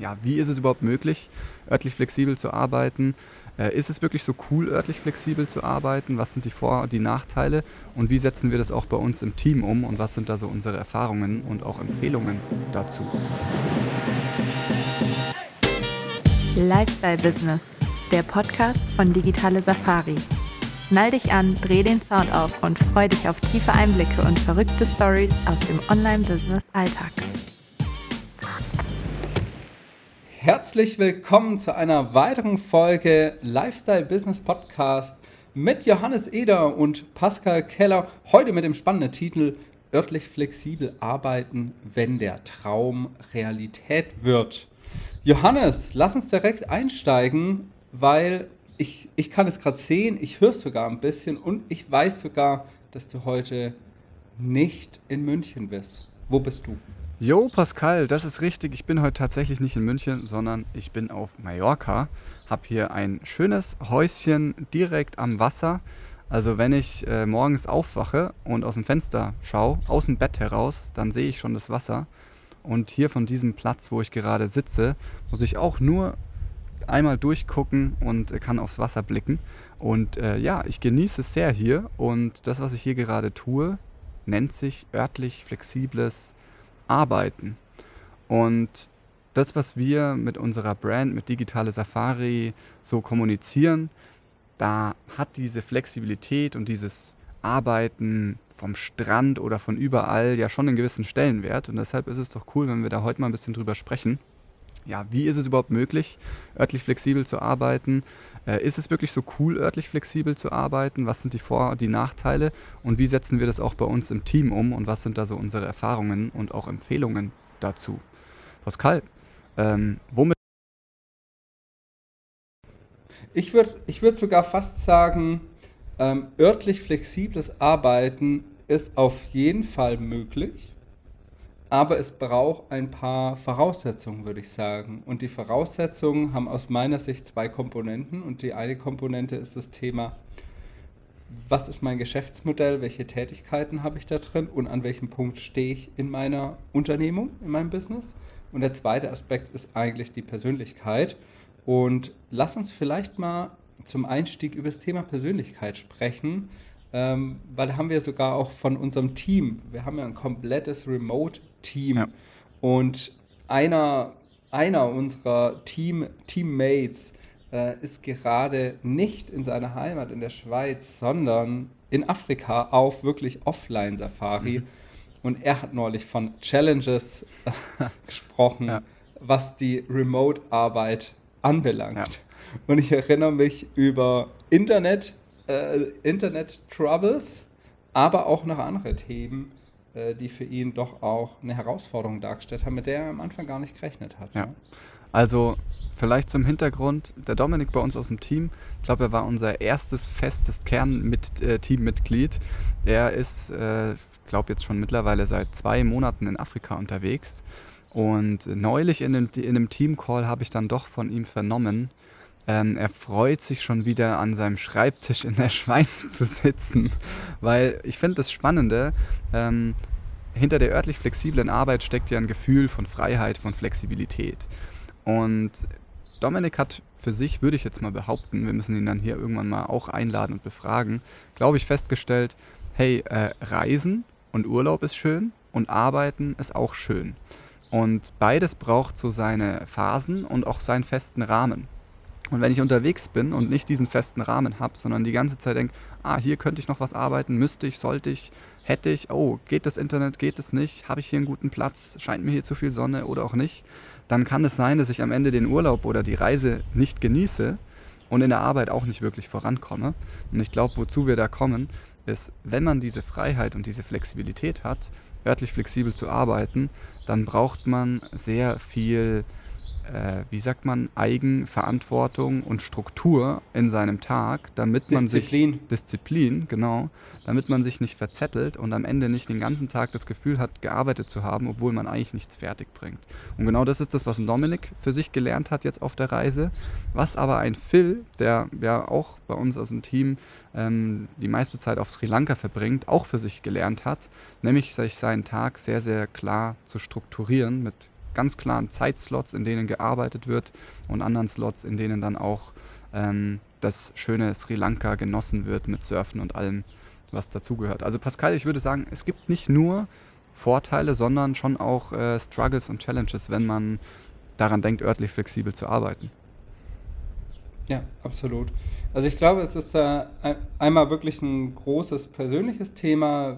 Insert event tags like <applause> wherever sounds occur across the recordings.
ja, wie ist es überhaupt möglich, örtlich flexibel zu arbeiten? Äh, ist es wirklich so cool, örtlich flexibel zu arbeiten? Was sind die Vor- und die Nachteile? Und wie setzen wir das auch bei uns im Team um? Und was sind da so unsere Erfahrungen und auch Empfehlungen dazu? Lifestyle Business, der Podcast von Digitale Safari. Schnall dich an, dreh den Sound auf und freu dich auf tiefe Einblicke und verrückte Stories aus dem Online-Business-Alltag. Herzlich willkommen zu einer weiteren Folge Lifestyle Business Podcast mit Johannes Eder und Pascal Keller. Heute mit dem spannenden Titel Örtlich flexibel arbeiten, wenn der Traum Realität wird. Johannes, lass uns direkt einsteigen, weil ich, ich kann es gerade sehen, ich höre es sogar ein bisschen und ich weiß sogar, dass du heute nicht in München bist. Wo bist du? Jo, Pascal, das ist richtig. Ich bin heute tatsächlich nicht in München, sondern ich bin auf Mallorca. Hab hier ein schönes Häuschen direkt am Wasser. Also wenn ich äh, morgens aufwache und aus dem Fenster schaue, aus dem Bett heraus, dann sehe ich schon das Wasser. Und hier von diesem Platz, wo ich gerade sitze, muss ich auch nur einmal durchgucken und kann aufs Wasser blicken. Und äh, ja, ich genieße es sehr hier und das, was ich hier gerade tue, nennt sich örtlich flexibles Arbeiten. Und das, was wir mit unserer Brand, mit Digitale Safari so kommunizieren, da hat diese Flexibilität und dieses Arbeiten vom Strand oder von überall ja schon einen gewissen Stellenwert. Und deshalb ist es doch cool, wenn wir da heute mal ein bisschen drüber sprechen ja, wie ist es überhaupt möglich, örtlich flexibel zu arbeiten? Äh, ist es wirklich so cool, örtlich flexibel zu arbeiten? Was sind die Vor- und die Nachteile? Und wie setzen wir das auch bei uns im Team um? Und was sind da so unsere Erfahrungen und auch Empfehlungen dazu? Pascal, ähm, womit? Ich würde ich würd sogar fast sagen, ähm, örtlich flexibles Arbeiten ist auf jeden Fall möglich aber es braucht ein paar Voraussetzungen, würde ich sagen. Und die Voraussetzungen haben aus meiner Sicht zwei Komponenten. Und die eine Komponente ist das Thema, was ist mein Geschäftsmodell, welche Tätigkeiten habe ich da drin und an welchem Punkt stehe ich in meiner Unternehmung, in meinem Business. Und der zweite Aspekt ist eigentlich die Persönlichkeit. Und lass uns vielleicht mal zum Einstieg über das Thema Persönlichkeit sprechen ähm, weil haben wir sogar auch von unserem Team, wir haben ja ein komplettes Remote-Team ja. und einer, einer unserer Team, Teammates äh, ist gerade nicht in seiner Heimat in der Schweiz, sondern in Afrika auf wirklich Offline-Safari. Mhm. Und er hat neulich von Challenges <laughs> gesprochen, ja. was die Remote-Arbeit anbelangt. Ja. Und ich erinnere mich über Internet äh, Internet-Troubles, aber auch noch andere Themen, äh, die für ihn doch auch eine Herausforderung dargestellt haben, mit der er am Anfang gar nicht gerechnet hat. Ja. Also vielleicht zum Hintergrund, der Dominik bei uns aus dem Team, ich glaube, er war unser erstes festes Kern-Teammitglied. Äh, er ist, äh, glaube jetzt schon mittlerweile seit zwei Monaten in Afrika unterwegs. Und neulich in einem, in einem Team-Call habe ich dann doch von ihm vernommen, ähm, er freut sich schon wieder an seinem Schreibtisch in der <laughs> Schweiz zu sitzen, weil ich finde das Spannende, ähm, hinter der örtlich flexiblen Arbeit steckt ja ein Gefühl von Freiheit, von Flexibilität. Und Dominik hat für sich, würde ich jetzt mal behaupten, wir müssen ihn dann hier irgendwann mal auch einladen und befragen, glaube ich, festgestellt, hey, äh, Reisen und Urlaub ist schön und Arbeiten ist auch schön. Und beides braucht so seine Phasen und auch seinen festen Rahmen. Und wenn ich unterwegs bin und nicht diesen festen Rahmen habe, sondern die ganze Zeit denke, ah, hier könnte ich noch was arbeiten, müsste ich, sollte ich, hätte ich, oh, geht das Internet, geht es nicht, habe ich hier einen guten Platz, scheint mir hier zu viel Sonne oder auch nicht, dann kann es sein, dass ich am Ende den Urlaub oder die Reise nicht genieße und in der Arbeit auch nicht wirklich vorankomme. Und ich glaube, wozu wir da kommen, ist, wenn man diese Freiheit und diese Flexibilität hat, örtlich flexibel zu arbeiten, dann braucht man sehr viel äh, wie sagt man, Eigenverantwortung und Struktur in seinem Tag, damit Disziplin. man sich Disziplin, genau, damit man sich nicht verzettelt und am Ende nicht den ganzen Tag das Gefühl hat, gearbeitet zu haben, obwohl man eigentlich nichts fertig bringt. Und genau das ist das, was Dominik für sich gelernt hat jetzt auf der Reise, was aber ein Phil, der ja auch bei uns aus dem Team ähm, die meiste Zeit auf Sri Lanka verbringt, auch für sich gelernt hat, nämlich sich seinen Tag sehr, sehr klar zu strukturieren mit ganz klaren Zeitslots, in denen gearbeitet wird und anderen Slots, in denen dann auch ähm, das schöne Sri Lanka genossen wird mit Surfen und allem, was dazugehört. Also Pascal, ich würde sagen, es gibt nicht nur Vorteile, sondern schon auch äh, Struggles und Challenges, wenn man daran denkt, örtlich flexibel zu arbeiten. Ja, absolut. Also ich glaube, es ist äh, einmal wirklich ein großes persönliches Thema,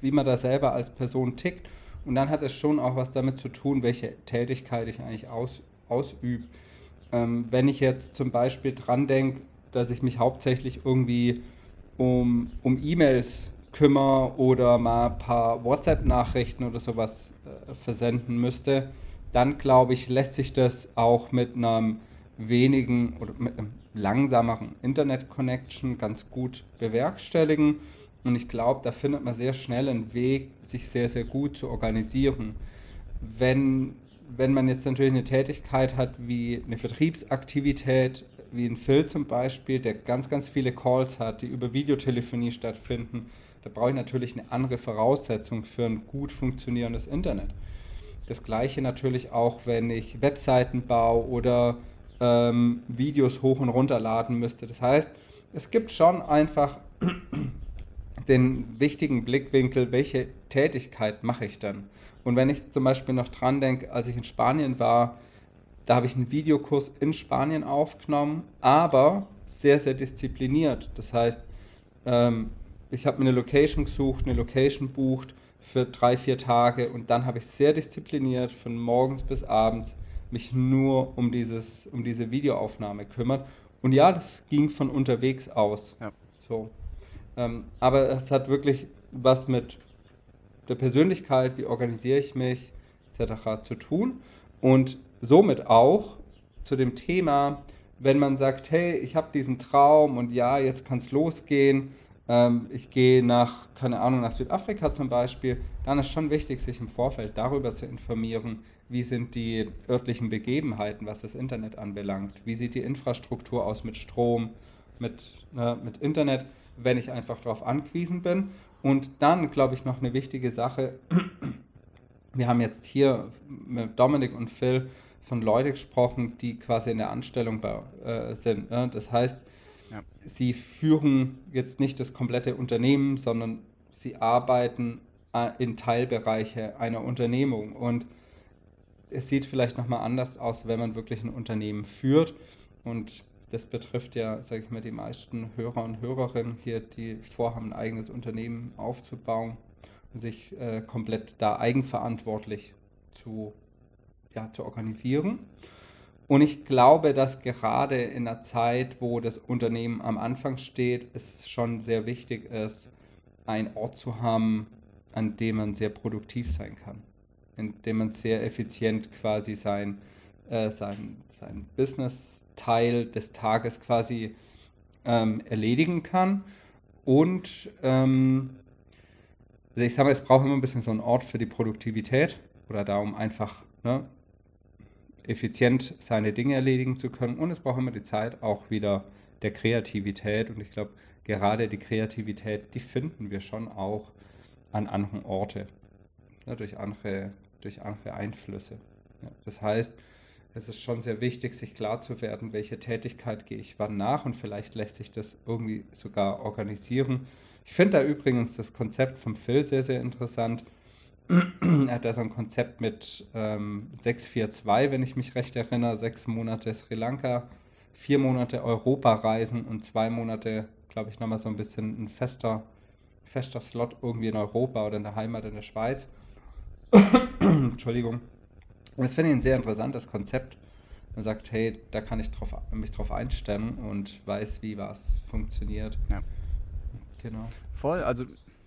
wie man da selber als Person tickt. Und dann hat es schon auch was damit zu tun, welche Tätigkeit ich eigentlich aus, ausübe. Ähm, wenn ich jetzt zum Beispiel dran denke, dass ich mich hauptsächlich irgendwie um, um E-Mails kümmere oder mal ein paar WhatsApp-Nachrichten oder sowas äh, versenden müsste, dann glaube ich, lässt sich das auch mit einem wenigen oder mit einem langsameren Internet-Connection ganz gut bewerkstelligen. Und ich glaube, da findet man sehr schnell einen Weg, sich sehr, sehr gut zu organisieren. Wenn, wenn man jetzt natürlich eine Tätigkeit hat wie eine Vertriebsaktivität, wie ein Phil zum Beispiel, der ganz, ganz viele Calls hat, die über Videotelefonie stattfinden, da brauche ich natürlich eine andere Voraussetzung für ein gut funktionierendes Internet. Das gleiche natürlich auch, wenn ich Webseiten baue oder ähm, Videos hoch und runter laden müsste. Das heißt, es gibt schon einfach den wichtigen Blickwinkel, welche Tätigkeit mache ich dann? Und wenn ich zum Beispiel noch dran denke, als ich in Spanien war, da habe ich einen Videokurs in Spanien aufgenommen, aber sehr, sehr diszipliniert. Das heißt, ähm, ich habe mir eine Location gesucht, eine Location bucht für drei, vier Tage und dann habe ich sehr diszipliniert von morgens bis abends mich nur um, dieses, um diese Videoaufnahme kümmert. Und ja, das ging von unterwegs aus. Ja. So. Ähm, aber es hat wirklich was mit der Persönlichkeit, wie organisiere ich mich, etc. zu tun. Und somit auch zu dem Thema, wenn man sagt, hey, ich habe diesen Traum und ja, jetzt kann es losgehen, ähm, ich gehe nach, keine Ahnung, nach Südafrika zum Beispiel, dann ist schon wichtig, sich im Vorfeld darüber zu informieren, wie sind die örtlichen Begebenheiten, was das Internet anbelangt, wie sieht die Infrastruktur aus mit Strom, mit, äh, mit Internet, wenn ich einfach darauf angewiesen bin. Und dann, glaube ich, noch eine wichtige Sache, wir haben jetzt hier mit Dominik und Phil von Leuten gesprochen, die quasi in der Anstellung bei, äh, sind. Ne? Das heißt, ja. sie führen jetzt nicht das komplette Unternehmen, sondern sie arbeiten äh, in Teilbereiche einer Unternehmung. Und es sieht vielleicht nochmal anders aus, wenn man wirklich ein Unternehmen führt. Und das betrifft ja, sage ich mal, die meisten Hörer und Hörerinnen hier, die vorhaben, ein eigenes Unternehmen aufzubauen und sich äh, komplett da eigenverantwortlich zu, ja, zu organisieren. Und ich glaube, dass gerade in einer Zeit, wo das Unternehmen am Anfang steht, es schon sehr wichtig ist, einen Ort zu haben, an dem man sehr produktiv sein kann, in dem man sehr effizient quasi sein, äh, sein, sein Business-Teil des Tages quasi ähm, erledigen kann. Und ähm, also ich sage mal, es braucht immer ein bisschen so einen Ort für die Produktivität oder darum einfach ne, effizient seine Dinge erledigen zu können. Und es braucht immer die Zeit auch wieder der Kreativität. Und ich glaube, gerade die Kreativität, die finden wir schon auch an anderen Orten, ja, durch, andere, durch andere Einflüsse. Ja, das heißt, es ist schon sehr wichtig, sich klar zu werden, welche Tätigkeit gehe ich wann nach und vielleicht lässt sich das irgendwie sogar organisieren. Ich finde da übrigens das Konzept vom Phil sehr, sehr interessant er hat da so ein Konzept mit ähm, 642, wenn ich mich recht erinnere, sechs Monate Sri Lanka, vier Monate Europa reisen und zwei Monate, glaube ich, nochmal so ein bisschen ein fester, fester Slot irgendwie in Europa oder in der Heimat in der Schweiz. <coughs> Entschuldigung. Und das finde ich ein sehr interessantes Konzept. Man sagt, hey, da kann ich drauf, mich drauf einstellen und weiß, wie was funktioniert. Ja. Genau. Voll, also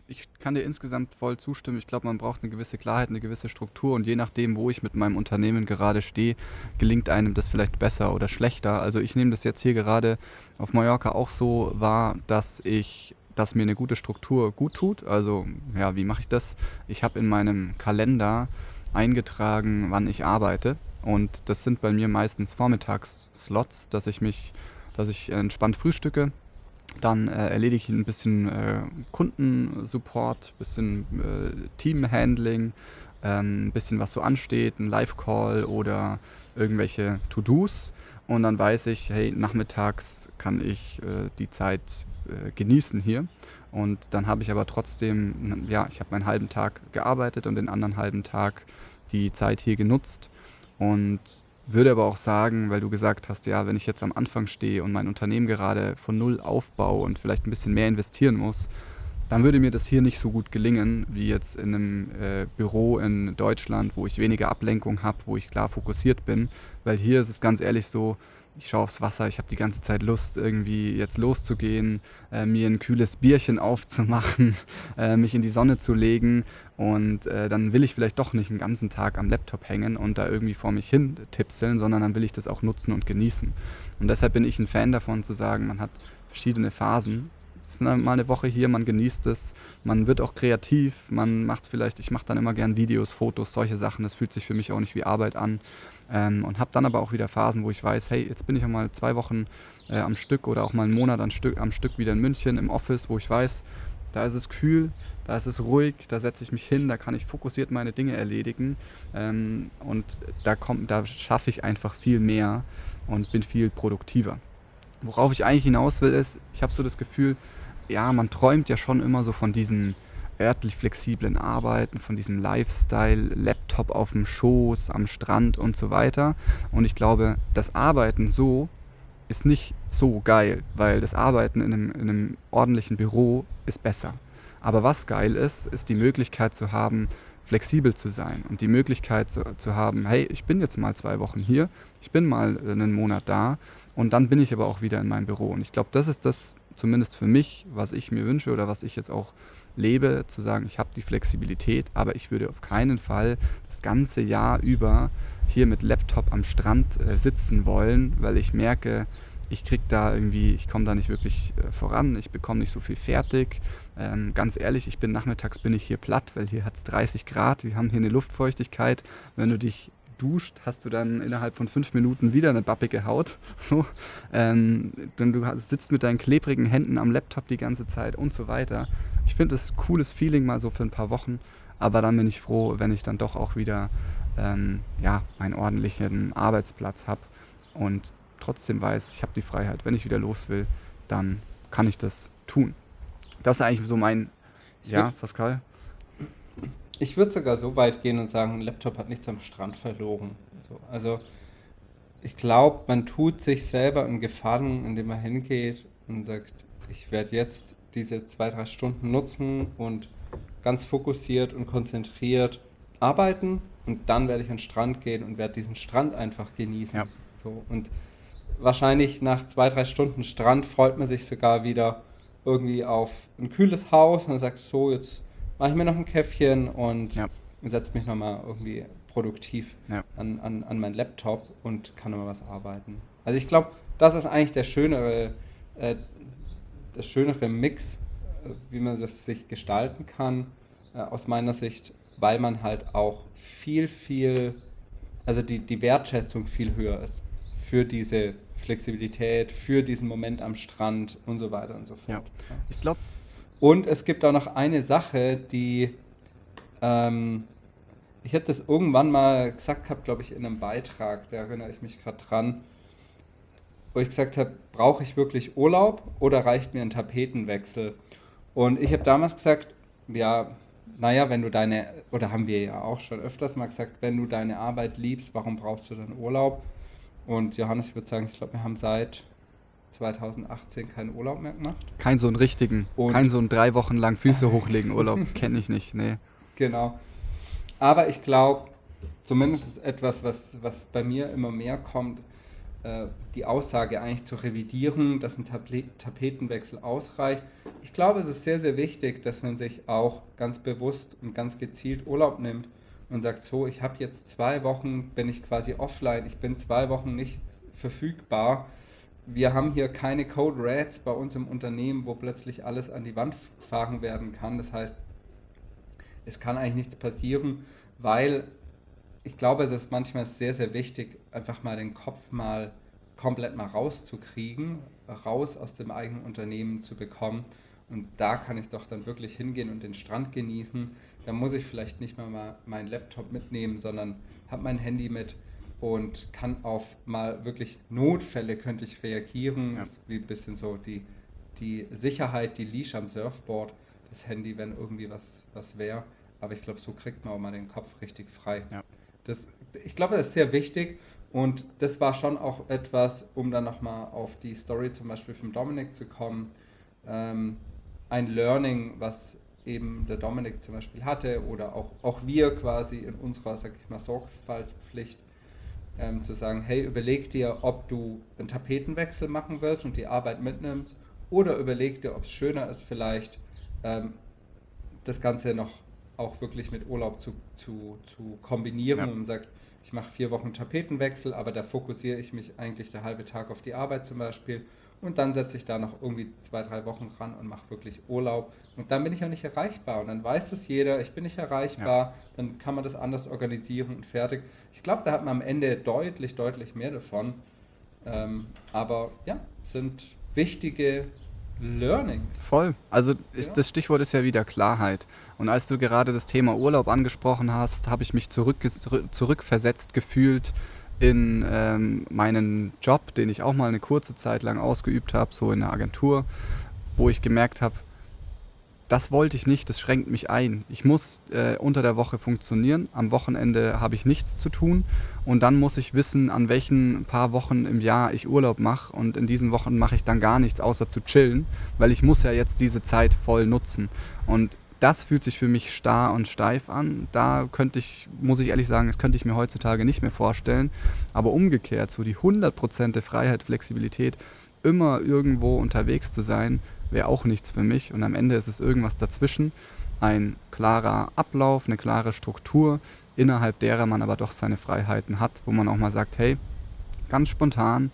ich kann dir insgesamt voll zustimmen. Ich glaube, man braucht eine gewisse Klarheit, eine gewisse Struktur und je nachdem, wo ich mit meinem Unternehmen gerade stehe, gelingt einem das vielleicht besser oder schlechter. Also ich nehme das jetzt hier gerade auf Mallorca auch so wahr, dass ich dass mir eine gute Struktur gut tut. Also ja, wie mache ich das? Ich habe in meinem Kalender eingetragen, wann ich arbeite und das sind bei mir meistens Vormittagsslots, dass ich mich, dass ich entspannt frühstücke, dann äh, erledige ich ein bisschen äh, Kundensupport, ein bisschen äh, Teamhandling, ähm, ein bisschen was so ansteht, ein Live-Call oder irgendwelche To-Dos. Und dann weiß ich, hey, nachmittags kann ich äh, die Zeit äh, genießen hier. Und dann habe ich aber trotzdem, ja, ich habe meinen halben Tag gearbeitet und den anderen halben Tag die Zeit hier genutzt. Und würde aber auch sagen, weil du gesagt hast, ja, wenn ich jetzt am Anfang stehe und mein Unternehmen gerade von null aufbaue und vielleicht ein bisschen mehr investieren muss, dann würde mir das hier nicht so gut gelingen wie jetzt in einem äh, Büro in Deutschland, wo ich weniger Ablenkung habe, wo ich klar fokussiert bin. Weil hier ist es ganz ehrlich so, ich schaue aufs Wasser, ich habe die ganze Zeit Lust, irgendwie jetzt loszugehen, äh, mir ein kühles Bierchen <laughs> aufzumachen, äh, mich in die Sonne zu legen und äh, dann will ich vielleicht doch nicht den ganzen Tag am Laptop hängen und da irgendwie vor mich hin tipseln, sondern dann will ich das auch nutzen und genießen. Und deshalb bin ich ein Fan davon zu sagen, man hat verschiedene Phasen es ist mal eine Woche hier, man genießt es, man wird auch kreativ, man macht vielleicht, ich mache dann immer gern Videos, Fotos, solche Sachen, das fühlt sich für mich auch nicht wie Arbeit an. Ähm, und habe dann aber auch wieder Phasen, wo ich weiß, hey, jetzt bin ich auch mal zwei Wochen äh, am Stück oder auch mal einen Monat am Stück, am Stück wieder in München im Office, wo ich weiß, da ist es kühl, da ist es ruhig, da setze ich mich hin, da kann ich fokussiert meine Dinge erledigen ähm, und da, da schaffe ich einfach viel mehr und bin viel produktiver. Worauf ich eigentlich hinaus will, ist, ich habe so das Gefühl, ja, man träumt ja schon immer so von diesen örtlich flexiblen Arbeiten, von diesem Lifestyle, Laptop auf dem Schoß, am Strand und so weiter. Und ich glaube, das Arbeiten so ist nicht so geil, weil das Arbeiten in einem, in einem ordentlichen Büro ist besser. Aber was geil ist, ist die Möglichkeit zu haben, flexibel zu sein und die Möglichkeit zu, zu haben, hey, ich bin jetzt mal zwei Wochen hier, ich bin mal einen Monat da und dann bin ich aber auch wieder in meinem Büro. Und ich glaube, das ist das, zumindest für mich, was ich mir wünsche oder was ich jetzt auch lebe, zu sagen, ich habe die Flexibilität, aber ich würde auf keinen Fall das ganze Jahr über hier mit Laptop am Strand äh, sitzen wollen, weil ich merke, ich kriege da irgendwie, ich komme da nicht wirklich äh, voran, ich bekomme nicht so viel fertig. Ähm, ganz ehrlich, ich bin nachmittags bin ich hier platt, weil hier hat es 30 Grad, wir haben hier eine Luftfeuchtigkeit. Wenn du dich duscht, hast du dann innerhalb von fünf Minuten wieder eine bappige Haut. <laughs> So. Ähm, denn du sitzt mit deinen klebrigen Händen am Laptop die ganze Zeit und so weiter. Ich finde das cooles Feeling mal so für ein paar Wochen, aber dann bin ich froh, wenn ich dann doch auch wieder ähm, ja, meinen ordentlichen Arbeitsplatz habe und trotzdem weiß, ich habe die Freiheit. Wenn ich wieder los will, dann kann ich das tun. Das ist eigentlich so mein, ja, Pascal? Ich würde sogar so weit gehen und sagen, ein Laptop hat nichts am Strand verloren. So, also ich glaube, man tut sich selber einen Gefallen, indem man hingeht und sagt, ich werde jetzt diese zwei, drei Stunden nutzen und ganz fokussiert und konzentriert arbeiten und dann werde ich an den Strand gehen und werde diesen Strand einfach genießen. Ja. So, und wahrscheinlich nach zwei, drei Stunden Strand freut man sich sogar wieder irgendwie auf ein kühles Haus und sagt, so, jetzt mache ich mir noch ein Käffchen und ja. setze mich nochmal irgendwie produktiv ja. an, an, an meinen Laptop und kann nochmal was arbeiten. Also ich glaube, das ist eigentlich der schönere, äh, der schönere Mix, äh, wie man das sich gestalten kann, äh, aus meiner Sicht, weil man halt auch viel, viel, also die, die Wertschätzung viel höher ist für diese Flexibilität, für diesen Moment am Strand und so weiter und so fort. Ja. Ich glaube, und es gibt auch noch eine Sache, die ähm, ich hätte das irgendwann mal gesagt gehabt, glaube ich, in einem Beitrag, da erinnere ich mich gerade dran, wo ich gesagt habe, brauche ich wirklich Urlaub oder reicht mir ein Tapetenwechsel? Und ich habe damals gesagt, ja, naja, wenn du deine, oder haben wir ja auch schon öfters mal gesagt, wenn du deine Arbeit liebst, warum brauchst du dann Urlaub? Und Johannes, ich würde sagen, ich glaube, wir haben seit 2018 keinen Urlaub mehr gemacht. Kein so einen richtigen, und kein so einen drei Wochen lang Füße hochlegen Urlaub, <laughs> kenne ich nicht, nee. Genau. Aber ich glaube, zumindest ist etwas, was, was bei mir immer mehr kommt, äh, die Aussage eigentlich zu revidieren, dass ein Tapetenwechsel ausreicht. Ich glaube, es ist sehr, sehr wichtig, dass man sich auch ganz bewusst und ganz gezielt Urlaub nimmt und sagt, so, ich habe jetzt zwei Wochen, bin ich quasi offline, ich bin zwei Wochen nicht verfügbar wir haben hier keine Code Reds bei uns im Unternehmen, wo plötzlich alles an die Wand fahren werden kann. Das heißt, es kann eigentlich nichts passieren, weil ich glaube, es ist manchmal sehr, sehr wichtig, einfach mal den Kopf mal komplett mal rauszukriegen, raus aus dem eigenen Unternehmen zu bekommen. Und da kann ich doch dann wirklich hingehen und den Strand genießen, dann muss ich vielleicht nicht mal meinen Laptop mitnehmen, sondern habe mein Handy mit und kann auf mal wirklich Notfälle könnte ich reagieren. Ja. Das ist wie ein bisschen so die, die Sicherheit, die Leash am Surfboard, das Handy, wenn irgendwie was, was wäre. Aber ich glaube, so kriegt man auch mal den Kopf richtig frei. Ja. Das, ich glaube, das ist sehr wichtig und das war schon auch etwas, um dann nochmal auf die Story zum Beispiel von Dominik zu kommen. Ähm, ein Learning, was eben der Dominik zum Beispiel hatte oder auch, auch wir quasi in unserer, sag ich mal, Sorgfaltspflicht ähm, zu sagen, hey, überleg dir, ob du einen Tapetenwechsel machen willst und die Arbeit mitnimmst oder überleg dir, ob es schöner ist, vielleicht ähm, das Ganze noch auch wirklich mit Urlaub zu, zu, zu kombinieren ja. und sagt, ich mache vier Wochen Tapetenwechsel, aber da fokussiere ich mich eigentlich der halbe Tag auf die Arbeit zum Beispiel und dann setze ich da noch irgendwie zwei, drei Wochen ran und mache wirklich Urlaub. Und dann bin ich auch nicht erreichbar. Und dann weiß das jeder, ich bin nicht erreichbar. Ja. Dann kann man das anders organisieren und fertig. Ich glaube, da hat man am Ende deutlich, deutlich mehr davon. Ähm, aber ja, sind wichtige Learnings. Voll. Also ich, das Stichwort ist ja wieder Klarheit. Und als du gerade das Thema Urlaub angesprochen hast, habe ich mich zurück, zurückversetzt gefühlt in ähm, meinen Job, den ich auch mal eine kurze Zeit lang ausgeübt habe, so in der Agentur, wo ich gemerkt habe, das wollte ich nicht, das schränkt mich ein. Ich muss äh, unter der Woche funktionieren, am Wochenende habe ich nichts zu tun und dann muss ich wissen, an welchen paar Wochen im Jahr ich Urlaub mache und in diesen Wochen mache ich dann gar nichts außer zu chillen, weil ich muss ja jetzt diese Zeit voll nutzen. Und das fühlt sich für mich starr und steif an. Da könnte ich, muss ich ehrlich sagen, das könnte ich mir heutzutage nicht mehr vorstellen. Aber umgekehrt, so die 100% Freiheit, Flexibilität, immer irgendwo unterwegs zu sein, wäre auch nichts für mich. Und am Ende ist es irgendwas dazwischen. Ein klarer Ablauf, eine klare Struktur, innerhalb derer man aber doch seine Freiheiten hat, wo man auch mal sagt, hey, ganz spontan,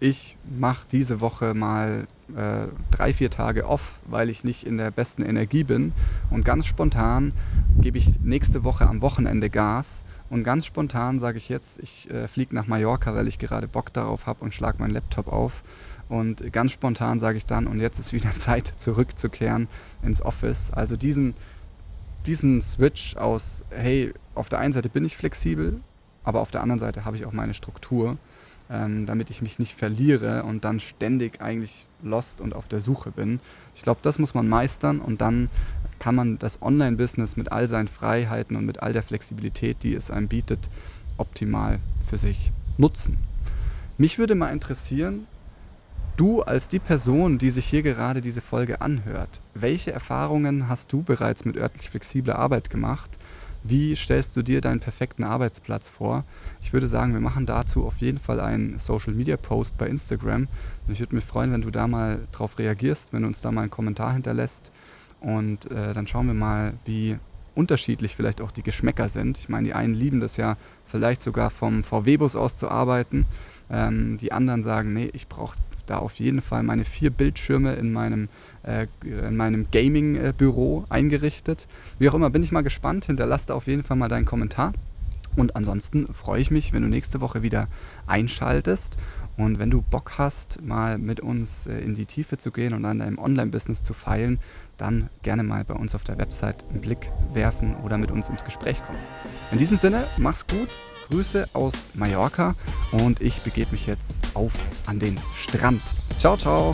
ich mache diese Woche mal äh, drei, vier Tage off, weil ich nicht in der besten Energie bin. Und ganz spontan gebe ich nächste Woche am Wochenende Gas. Und ganz spontan sage ich jetzt, ich äh, fliege nach Mallorca, weil ich gerade Bock darauf habe und schlage meinen Laptop auf. Und ganz spontan sage ich dann, und jetzt ist wieder <laughs> Zeit zurückzukehren ins Office. Also diesen, diesen Switch aus, hey, auf der einen Seite bin ich flexibel, aber auf der anderen Seite habe ich auch meine Struktur ähm, damit ich mich nicht verliere und dann ständig eigentlich lost und auf der Suche bin. Ich glaube, das muss man meistern und dann kann man das Online-Business mit all seinen Freiheiten und mit all der Flexibilität, die es einem bietet, optimal für sich nutzen. Mich würde mal interessieren, du als die Person, die sich hier gerade diese Folge anhört, welche Erfahrungen hast du bereits mit örtlich flexibler Arbeit gemacht? Wie stellst du dir deinen perfekten Arbeitsplatz vor? Ich würde sagen, wir machen dazu auf jeden Fall einen Social Media Post bei Instagram. Und ich würde mich freuen, wenn du da mal drauf reagierst, wenn du uns da mal einen Kommentar hinterlässt. Und äh, dann schauen wir mal, wie unterschiedlich vielleicht auch die Geschmäcker sind. Ich meine, die einen lieben das ja vielleicht sogar vom VW-Bus aus zu arbeiten. Ähm, die anderen sagen, nee, ich brauche da auf jeden Fall meine vier Bildschirme in meinem, äh, meinem Gaming-Büro eingerichtet. Wie auch immer, bin ich mal gespannt. Hinterlass da auf jeden Fall mal deinen Kommentar. Und ansonsten freue ich mich, wenn du nächste Woche wieder einschaltest. Und wenn du Bock hast, mal mit uns äh, in die Tiefe zu gehen und an deinem Online-Business zu feilen, dann gerne mal bei uns auf der Website einen Blick werfen oder mit uns ins Gespräch kommen. In diesem Sinne, mach's gut, Grüße aus Mallorca und ich begebe mich jetzt auf an den Strand. Ciao, ciao!